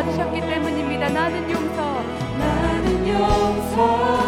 받으셨기 때문입니다. 나는 용서. 나는 용서.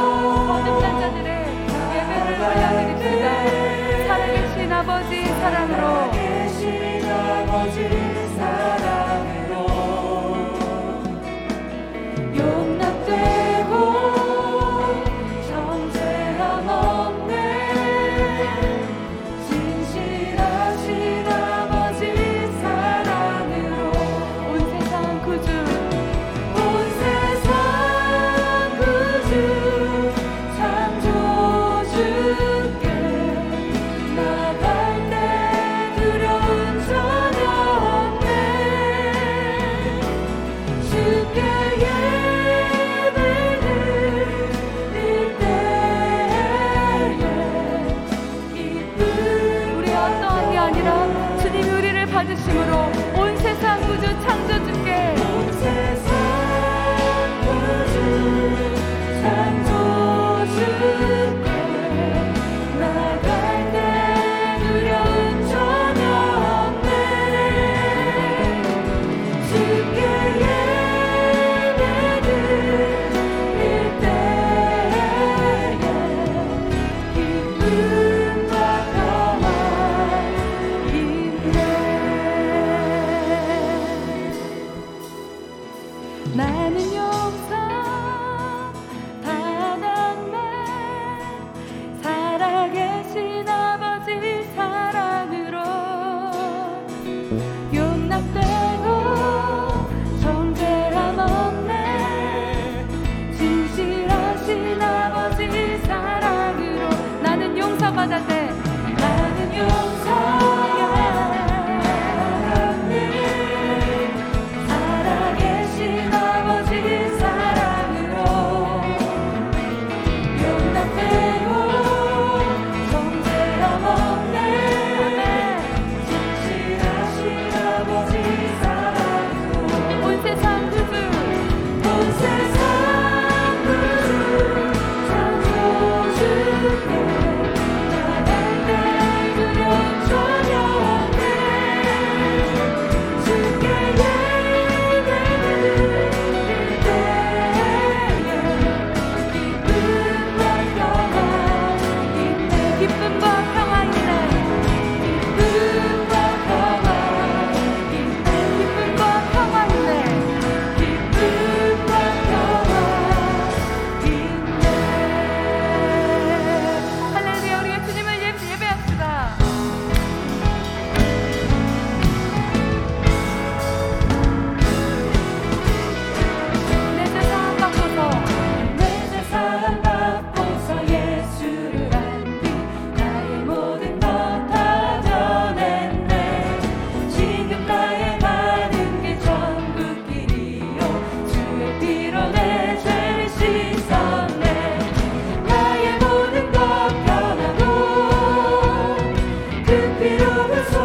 citizen du feu, aux citizens. Father,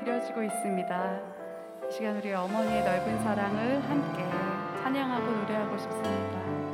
드려지고 있습니다. 이 시간 우리 어머니의 넓은 사랑을 함께 찬양하고 노래하고 싶습니다.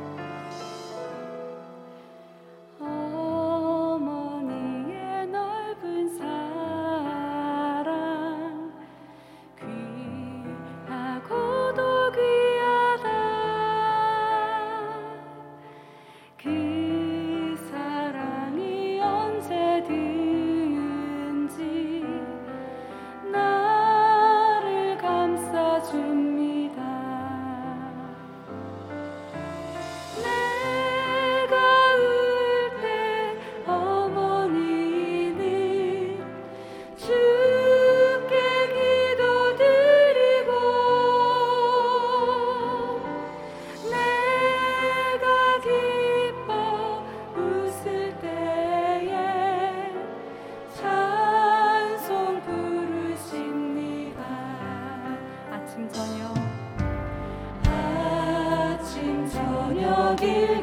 Sorry.